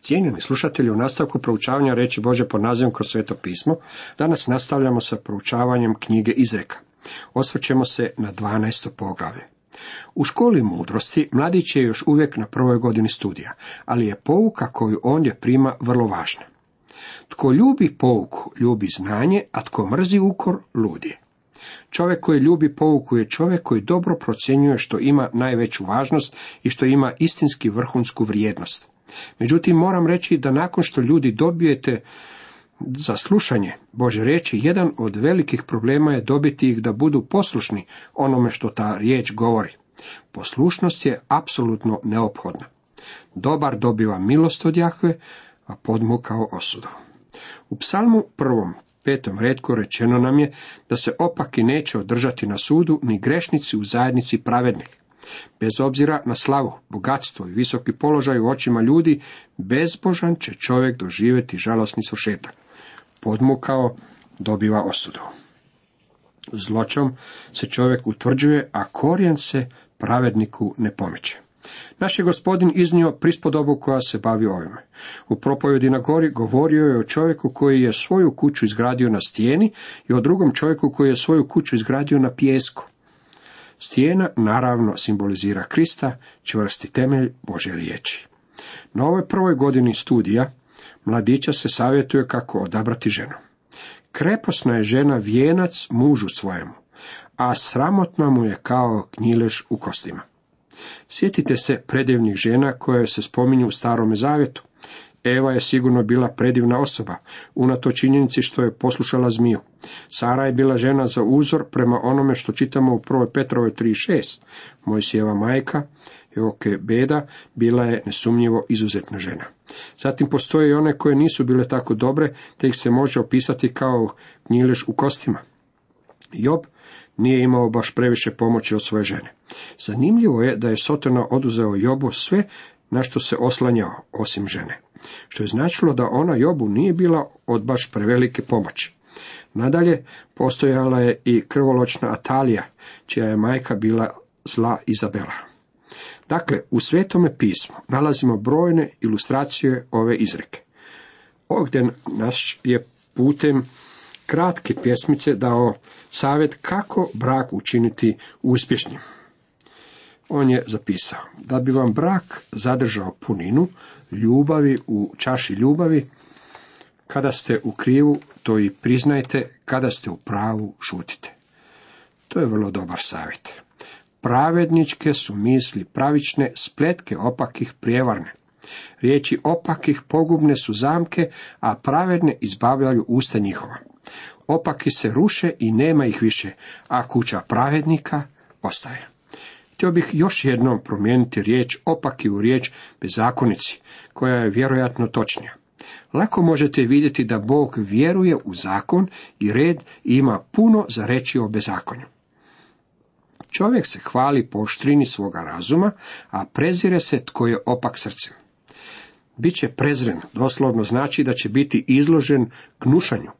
Cijenjeni slušatelji, u nastavku proučavanja reći Bože pod nazivom kroz sveto pismo, danas nastavljamo sa proučavanjem knjige Izreka. Osvrćemo se na 12. poglavlje. U školi mudrosti mladić je još uvijek na prvoj godini studija, ali je pouka koju ondje prima vrlo važna. Tko ljubi pouku, ljubi znanje, a tko mrzi ukor, ludi. Čovjek koji ljubi pouku je čovjek koji dobro procjenjuje što ima najveću važnost i što ima istinski vrhunsku vrijednost. Međutim, moram reći da nakon što ljudi dobijete za slušanje Bože riječi, jedan od velikih problema je dobiti ih da budu poslušni onome što ta riječ govori. Poslušnost je apsolutno neophodna. Dobar dobiva milost od Jahve, a podmukao osudu. U psalmu prvom, petom redku rečeno nam je da se opaki neće održati na sudu ni grešnici u zajednici pravednih. Bez obzira na slavu, bogatstvo i visoki položaj u očima ljudi, bezbožan će čovjek doživjeti žalosni svršetak. Podmukao dobiva osudu. Zločom se čovjek utvrđuje, a korijen se pravedniku ne pomiče. Naš je gospodin iznio prispodobu koja se bavi ovime. U propovjedi na gori govorio je o čovjeku koji je svoju kuću izgradio na stijeni i o drugom čovjeku koji je svoju kuću izgradio na pijesku. Stijena naravno simbolizira Krista, čvrsti temelj Bože riječi. Na ovoj prvoj godini studija mladića se savjetuje kako odabrati ženu. Kreposna je žena vijenac mužu svojemu, a sramotna mu je kao knjilež u kostima. Sjetite se predivnih žena koje se spominju u starome zavjetu. Eva je sigurno bila predivna osoba, unato činjenici što je poslušala zmiju. Sara je bila žena za uzor prema onome što čitamo u 1. Petrovoj 3.6. Mojsijeva majka, Joke Beda, bila je nesumnjivo izuzetna žena. Zatim postoje i one koje nisu bile tako dobre, te ih se može opisati kao knjilež u kostima. Job nije imao baš previše pomoći od svoje žene. Zanimljivo je da je Sotona oduzeo Jobu sve na što se oslanjao, osim žene što je značilo da ona Jobu nije bila od baš prevelike pomoći. Nadalje, postojala je i krvoločna Atalija, čija je majka bila zla Izabela. Dakle, u Svetome pismu nalazimo brojne ilustracije ove izreke. Ovdje naš je putem kratke pjesmice dao savjet kako brak učiniti uspješnim. On je zapisao, da bi vam brak zadržao puninu, ljubavi u čaši ljubavi, kada ste u krivu, to i priznajte, kada ste u pravu, šutite. To je vrlo dobar savjet. Pravedničke su misli pravične, spletke opakih prijevarne. Riječi opakih pogubne su zamke, a pravedne izbavljaju usta njihova. Opaki se ruše i nema ih više, a kuća pravednika ostaje. Htio bih još jednom promijeniti riječ opaki u riječ bezakonici, koja je vjerojatno točnija. Lako možete vidjeti da Bog vjeruje u zakon i red i ima puno za reći o bezakonju. Čovjek se hvali po oštrini svoga razuma, a prezire se tko je opak srcem. Biće prezren, doslovno znači da će biti izložen gnušanju.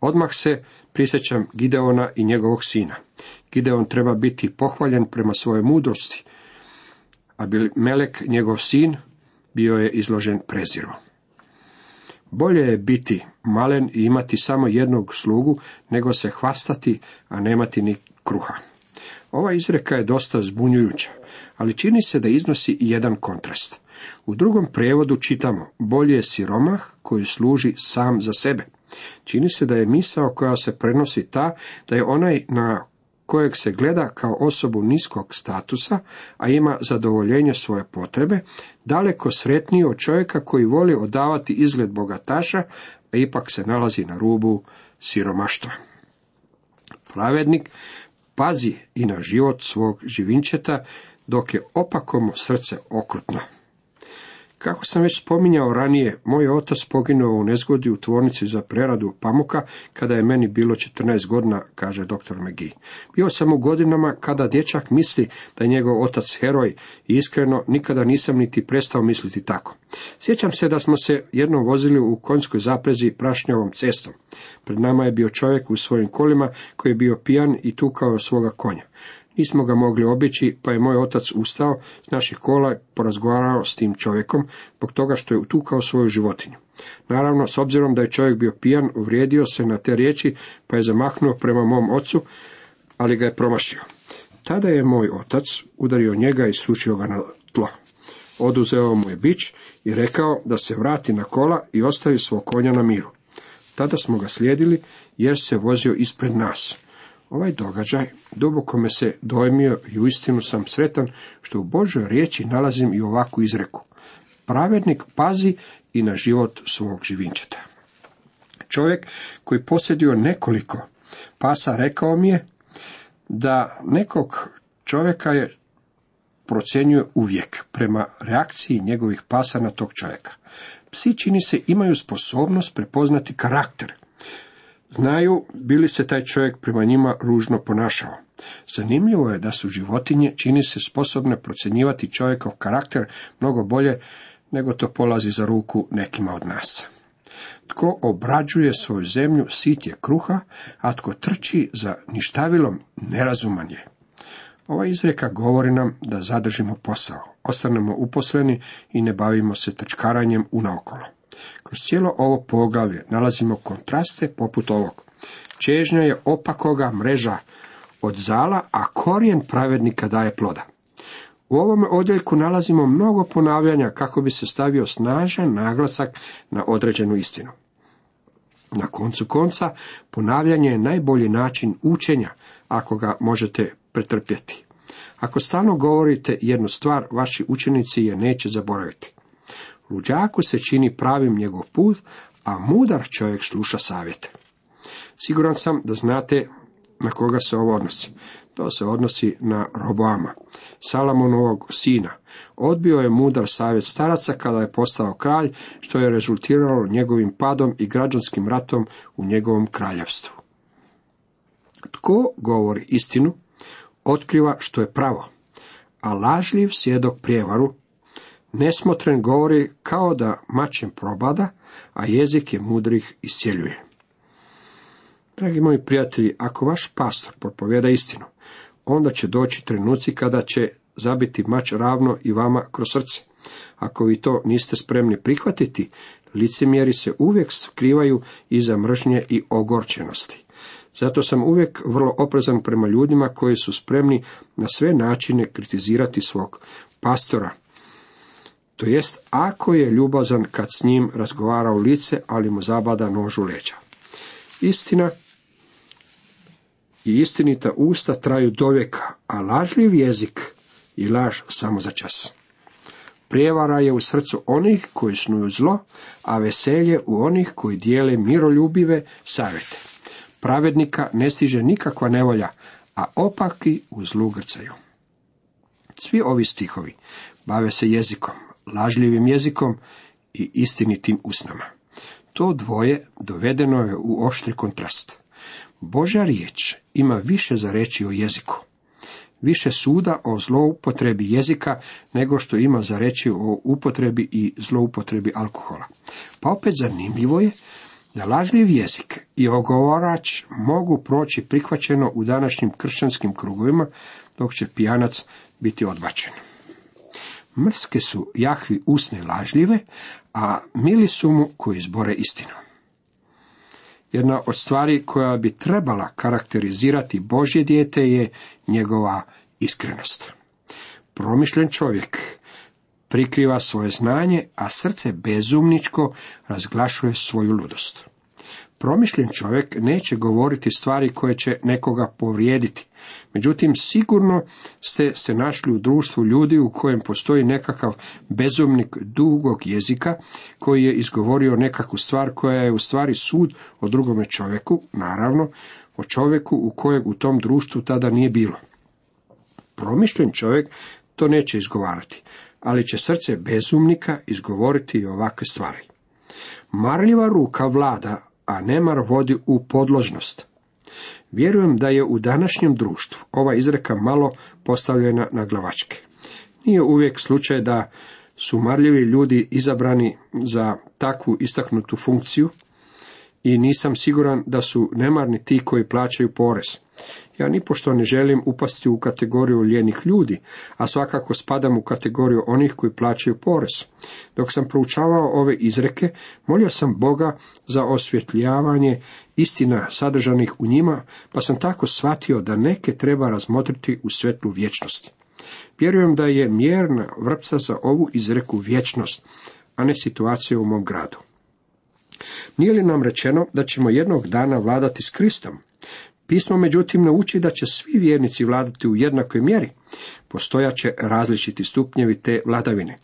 Odmah se prisjećam Gideona i njegovog sina. Gideon treba biti pohvaljen prema svojoj mudrosti, a Melek, njegov sin, bio je izložen preziru. Bolje je biti malen i imati samo jednog slugu, nego se hvastati, a nemati ni kruha. Ova izreka je dosta zbunjujuća, ali čini se da iznosi i jedan kontrast. U drugom prijevodu čitamo, bolje je siromah koji služi sam za sebe. Čini se da je misao koja se prenosi ta, da je onaj na kojeg se gleda kao osobu niskog statusa, a ima zadovoljenje svoje potrebe, daleko sretniji od čovjeka koji voli odavati izgled bogataša, a ipak se nalazi na rubu siromaštva. Pravednik pazi i na život svog živinčeta, dok je opakomo srce okrutno. Kako sam već spominjao ranije, moj otac poginuo u nezgodi u tvornici za preradu pamuka kada je meni bilo 14 godina, kaže dr. McGee. Bio sam u godinama kada dječak misli da je njegov otac heroj i iskreno nikada nisam niti prestao misliti tako. Sjećam se da smo se jednom vozili u konjskoj zaprezi prašnjavom cestom. Pred nama je bio čovjek u svojim kolima koji je bio pijan i tukao svoga konja. Nismo ga mogli obići, pa je moj otac ustao s naših kola porazgovarao s tim čovjekom, zbog toga što je utukao svoju životinju. Naravno, s obzirom da je čovjek bio pijan, uvrijedio se na te riječi, pa je zamahnuo prema mom ocu, ali ga je promašio. Tada je moj otac udario njega i srušio ga na tlo. Oduzeo mu je bić i rekao da se vrati na kola i ostavi svog konja na miru. Tada smo ga slijedili jer se vozio ispred nas. Ovaj događaj duboko me se dojmio i uistinu sam sretan što u Božoj riječi nalazim i ovakvu izreku. Pravednik pazi i na život svog živinčeta. Čovjek koji posjedio nekoliko pasa rekao mi je da nekog čovjeka je procjenjuje uvijek prema reakciji njegovih pasa na tog čovjeka. Psi čini se imaju sposobnost prepoznati karakter. Znaju bili se taj čovjek prema njima ružno ponašao. Zanimljivo je da su životinje čini se sposobne procjenjivati čovjekov karakter mnogo bolje nego to polazi za ruku nekima od nas. Tko obrađuje svoju zemlju sit je kruha, a tko trči za ništavilom nerazuman je. Ova izreka govori nam da zadržimo posao, ostanemo uposleni i ne bavimo se trčkaranjem unaokolo. Kroz cijelo ovo poglavlje nalazimo kontraste poput ovog. Čežnja je opakoga mreža od zala, a korijen pravednika daje ploda. U ovome odjeljku nalazimo mnogo ponavljanja kako bi se stavio snažan naglasak na određenu istinu. Na koncu konca, ponavljanje je najbolji način učenja, ako ga možete pretrpjeti. Ako stalno govorite jednu stvar, vaši učenici je neće zaboraviti. Luđaku se čini pravim njegov put, a mudar čovjek sluša savjete. Siguran sam da znate na koga se ovo odnosi. To se odnosi na Roboama, Salamonovog sina. Odbio je mudar savjet staraca kada je postao kralj, što je rezultiralo njegovim padom i građanskim ratom u njegovom kraljevstvu. Tko govori istinu, otkriva što je pravo, a lažljiv svjedok prijevaru, nesmotren govori kao da mačem probada, a jezik je mudrih iscijeljuje. Dragi moji prijatelji, ako vaš pastor propovjeda istinu, onda će doći trenuci kada će zabiti mač ravno i vama kroz srce. Ako vi to niste spremni prihvatiti, licemjeri se uvijek skrivaju iza mržnje i ogorčenosti. Zato sam uvijek vrlo oprezan prema ljudima koji su spremni na sve načine kritizirati svog pastora. To jest, ako je ljubazan kad s njim razgovara u lice, ali mu zabada nož u leđa. Istina i istinita usta traju dovijeka, a lažljiv jezik i laž samo za čas. Prijevara je u srcu onih koji snuju zlo, a veselje u onih koji dijele miroljubive savjete. Pravednika ne stiže nikakva nevolja, a opaki u zlu grcaju. Svi ovi stihovi bave se jezikom, lažljivim jezikom i istinitim usnama. To dvoje dovedeno je u oštri kontrast. Božja riječ ima više za reći o jeziku. Više suda o zloupotrebi jezika nego što ima za reći o upotrebi i zloupotrebi alkohola. Pa opet zanimljivo je da lažljiv jezik i ogovorač mogu proći prihvaćeno u današnjim kršćanskim krugovima, dok će pijanac biti odbačen. Mrske su Jahvi usne lažljive, a mili su mu koji zbore istinu. Jedna od stvari koja bi trebala karakterizirati Božje dijete je njegova iskrenost. Promišljen čovjek prikriva svoje znanje, a srce bezumničko razglašuje svoju ludost. Promišljen čovjek neće govoriti stvari koje će nekoga povrijediti. Međutim, sigurno ste se našli u društvu ljudi u kojem postoji nekakav bezumnik dugog jezika koji je izgovorio nekakvu stvar koja je u stvari sud o drugome čovjeku, naravno o čovjeku u kojeg u tom društvu tada nije bilo. Promišljen čovjek to neće izgovarati, ali će srce bezumnika izgovoriti i ovakve stvari. Marljiva ruka vlada, a nemar vodi u podložnost. Vjerujem da je u današnjem društvu ova izreka malo postavljena na glavačke. Nije uvijek slučaj da su marljivi ljudi izabrani za takvu istaknutu funkciju i nisam siguran da su nemarni ti koji plaćaju porez. Ja nipošto ne želim upasti u kategoriju ljenih ljudi, a svakako spadam u kategoriju onih koji plaćaju porez. Dok sam proučavao ove izreke, molio sam Boga za osvjetljavanje istina sadržanih u njima, pa sam tako shvatio da neke treba razmotriti u svetlu vječnosti. Vjerujem da je mjerna vrpca za ovu izreku vječnost, a ne situacija u mom gradu. Nije li nam rečeno da ćemo jednog dana vladati s Kristom? Pismo međutim nauči da će svi vjernici vladati u jednakoj mjeri. Postojaće različiti stupnjevi te vladavine.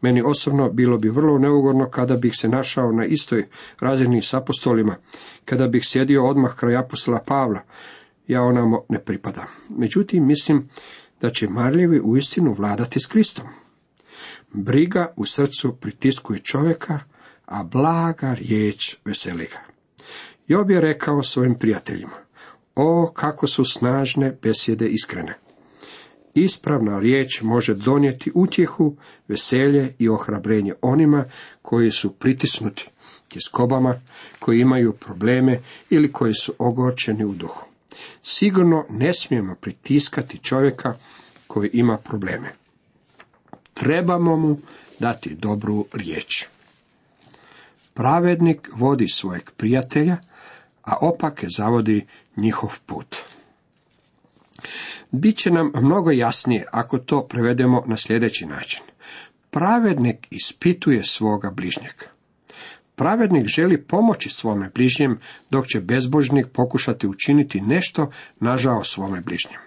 Meni osobno bilo bi vrlo neugodno kada bih se našao na istoj razini s apostolima, kada bih sjedio odmah kraj apostola Pavla. Ja onamo ne pripadam. Međutim, mislim da će marljivi uistinu vladati s Kristom. Briga u srcu pritiskuje čovjeka, a blaga riječ veseli ga. Job je rekao svojim prijateljima, o kako su snažne besjede iskrene. Ispravna riječ može donijeti utjehu, veselje i ohrabrenje onima koji su pritisnuti tjeskobama, koji imaju probleme ili koji su ogorčeni u duhu. Sigurno ne smijemo pritiskati čovjeka koji ima probleme. Trebamo mu dati dobru riječ. Pravednik vodi svojeg prijatelja, a opake zavodi njihov put. Biće nam mnogo jasnije ako to prevedemo na sljedeći način. Pravednik ispituje svoga bližnjega. Pravednik želi pomoći svome bližnjem, dok će bezbožnik pokušati učiniti nešto nažao svome bližnjem.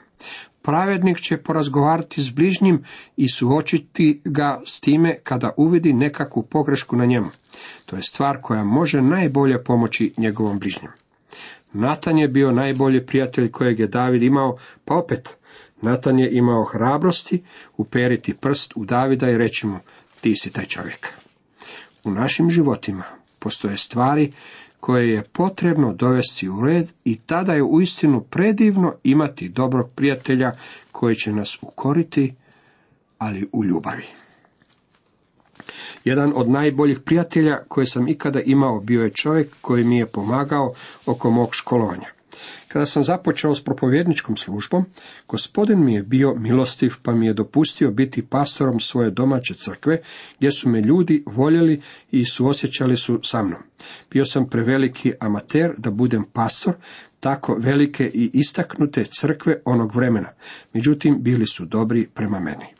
Pravednik će porazgovarati s bližnjim i suočiti ga s time kada uvidi nekakvu pogrešku na njemu. To je stvar koja može najbolje pomoći njegovom bližnjem. Natan je bio najbolji prijatelj kojeg je David imao, pa opet, Natan je imao hrabrosti uperiti prst u Davida i reći mu, ti si taj čovjek. U našim životima postoje stvari koje je potrebno dovesti u red i tada je uistinu predivno imati dobrog prijatelja koji će nas ukoriti, ali u ljubavi. Jedan od najboljih prijatelja koje sam ikada imao bio je čovjek koji mi je pomagao oko mog školovanja. Kada sam započeo s propovjedničkom službom, gospodin mi je bio milostiv pa mi je dopustio biti pastorom svoje domaće crkve, gdje su me ljudi voljeli i suosjećali su sa mnom. Bio sam preveliki amater da budem pastor, tako velike i istaknute crkve onog vremena, međutim bili su dobri prema meni.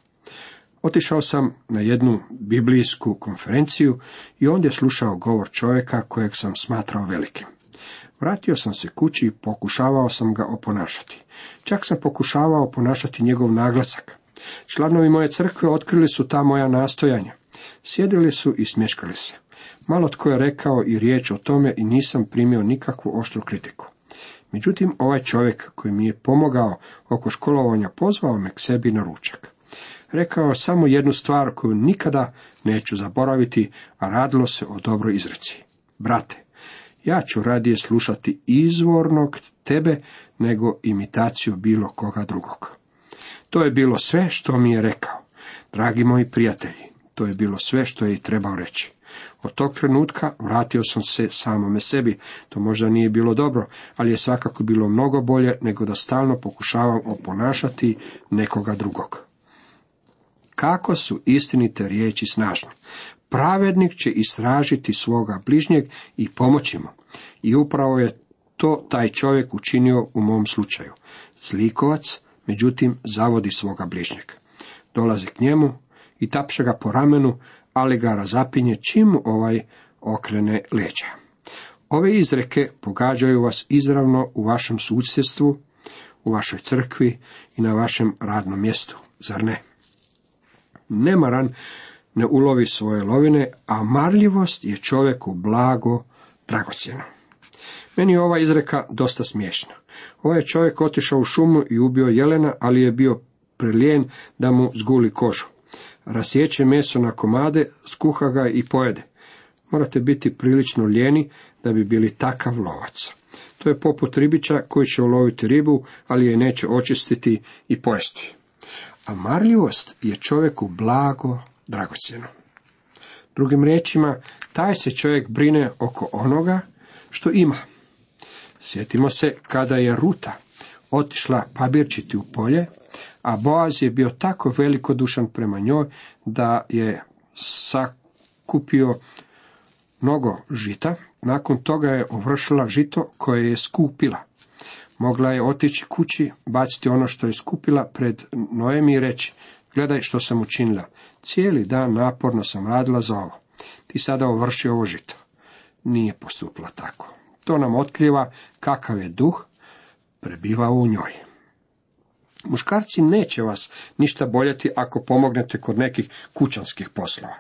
Otišao sam na jednu biblijsku konferenciju i ondje slušao govor čovjeka kojeg sam smatrao velikim. Vratio sam se kući i pokušavao sam ga oponašati. Čak sam pokušavao oponašati njegov naglasak. Članovi moje crkve otkrili su ta moja nastojanja. Sjedili su i smješkali se. Malo tko je rekao i riječ o tome i nisam primio nikakvu oštru kritiku. Međutim, ovaj čovjek koji mi je pomogao oko školovanja pozvao me k sebi na ručak. Rekao samo jednu stvar koju nikada neću zaboraviti, a radilo se o dobroj izreci. Brate, ja ću radije slušati izvornog tebe nego imitaciju bilo koga drugog. To je bilo sve što mi je rekao. Dragi moji prijatelji, to je bilo sve što je i trebao reći. Od tog trenutka vratio sam se samome sebi. To možda nije bilo dobro, ali je svakako bilo mnogo bolje nego da stalno pokušavam oponašati nekoga drugog. Kako su istinite riječi snažne? Pravednik će istražiti svoga bližnjeg i pomoći mu. I upravo je to taj čovjek učinio u mom slučaju. Zlikovac, međutim, zavodi svoga bližnjeg. Dolazi k njemu i tapše ga po ramenu, ali ga razapinje čim ovaj okrene leđa. Ove izreke pogađaju vas izravno u vašem susjedstvu, u vašoj crkvi i na vašem radnom mjestu, zar ne? Nemaran ne ulovi svoje lovine, a marljivost je čovjeku blago dragocjeno. Meni je ova izreka dosta smiješna. Ovaj je čovjek otišao u šumu i ubio jelena, ali je bio prelijen da mu zguli kožu. Rasjeće meso na komade, skuha ga i pojede. Morate biti prilično lijeni da bi bili takav lovac. To je poput ribića koji će uloviti ribu, ali je neće očistiti i pojesti. A marljivost je čovjeku blago dragocjeno. Drugim riječima, taj se čovjek brine oko onoga što ima. Sjetimo se kada je Ruta otišla pabirčiti u polje, a Boaz je bio tako velikodušan prema njoj da je sakupio mnogo žita, nakon toga je ovršila žito koje je skupila. Mogla je otići kući, baciti ono što je skupila pred Noemi i reći, gledaj što sam učinila, cijeli dan naporno sam radila za ovo, ti sada ovrši ovo žito. Nije postupila tako. To nam otkriva kakav je duh prebivao u njoj. Muškarci neće vas ništa boljeti ako pomognete kod nekih kućanskih poslova.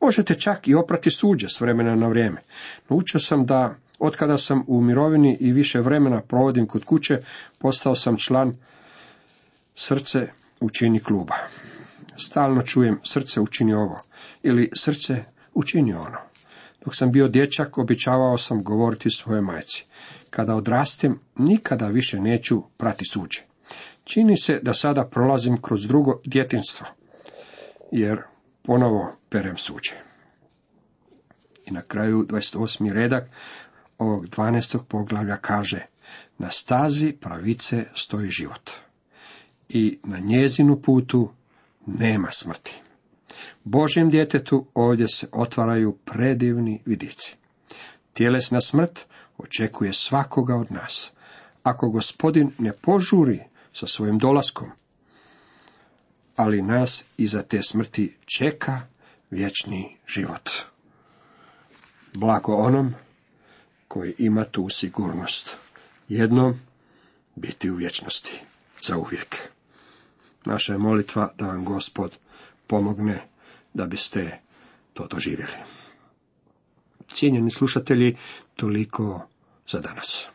Možete čak i oprati suđe s vremena na vrijeme. Naučio sam da, otkada sam u mirovini i više vremena provodim kod kuće, postao sam član srce učini kluba. Stalno čujem srce učini ovo ili srce učini ono. Dok sam bio dječak, običavao sam govoriti svojoj majci. Kada odrastem, nikada više neću prati suđe. Čini se da sada prolazim kroz drugo djetinstvo, jer ponovo perem suđe. I na kraju 28. redak ovog 12. poglavlja kaže Na stazi pravice stoji život i na njezinu putu nema smrti. Božjem djetetu ovdje se otvaraju predivni vidici. Tjelesna smrt očekuje svakoga od nas. Ako gospodin ne požuri sa svojim dolaskom, ali nas iza te smrti čeka vječni život. Blago onom koji ima tu sigurnost. Jednom biti u vječnosti za uvijek. Naša je molitva da vam gospod pomogne da biste to doživjeli. Cijenjeni slušatelji, toliko za danas.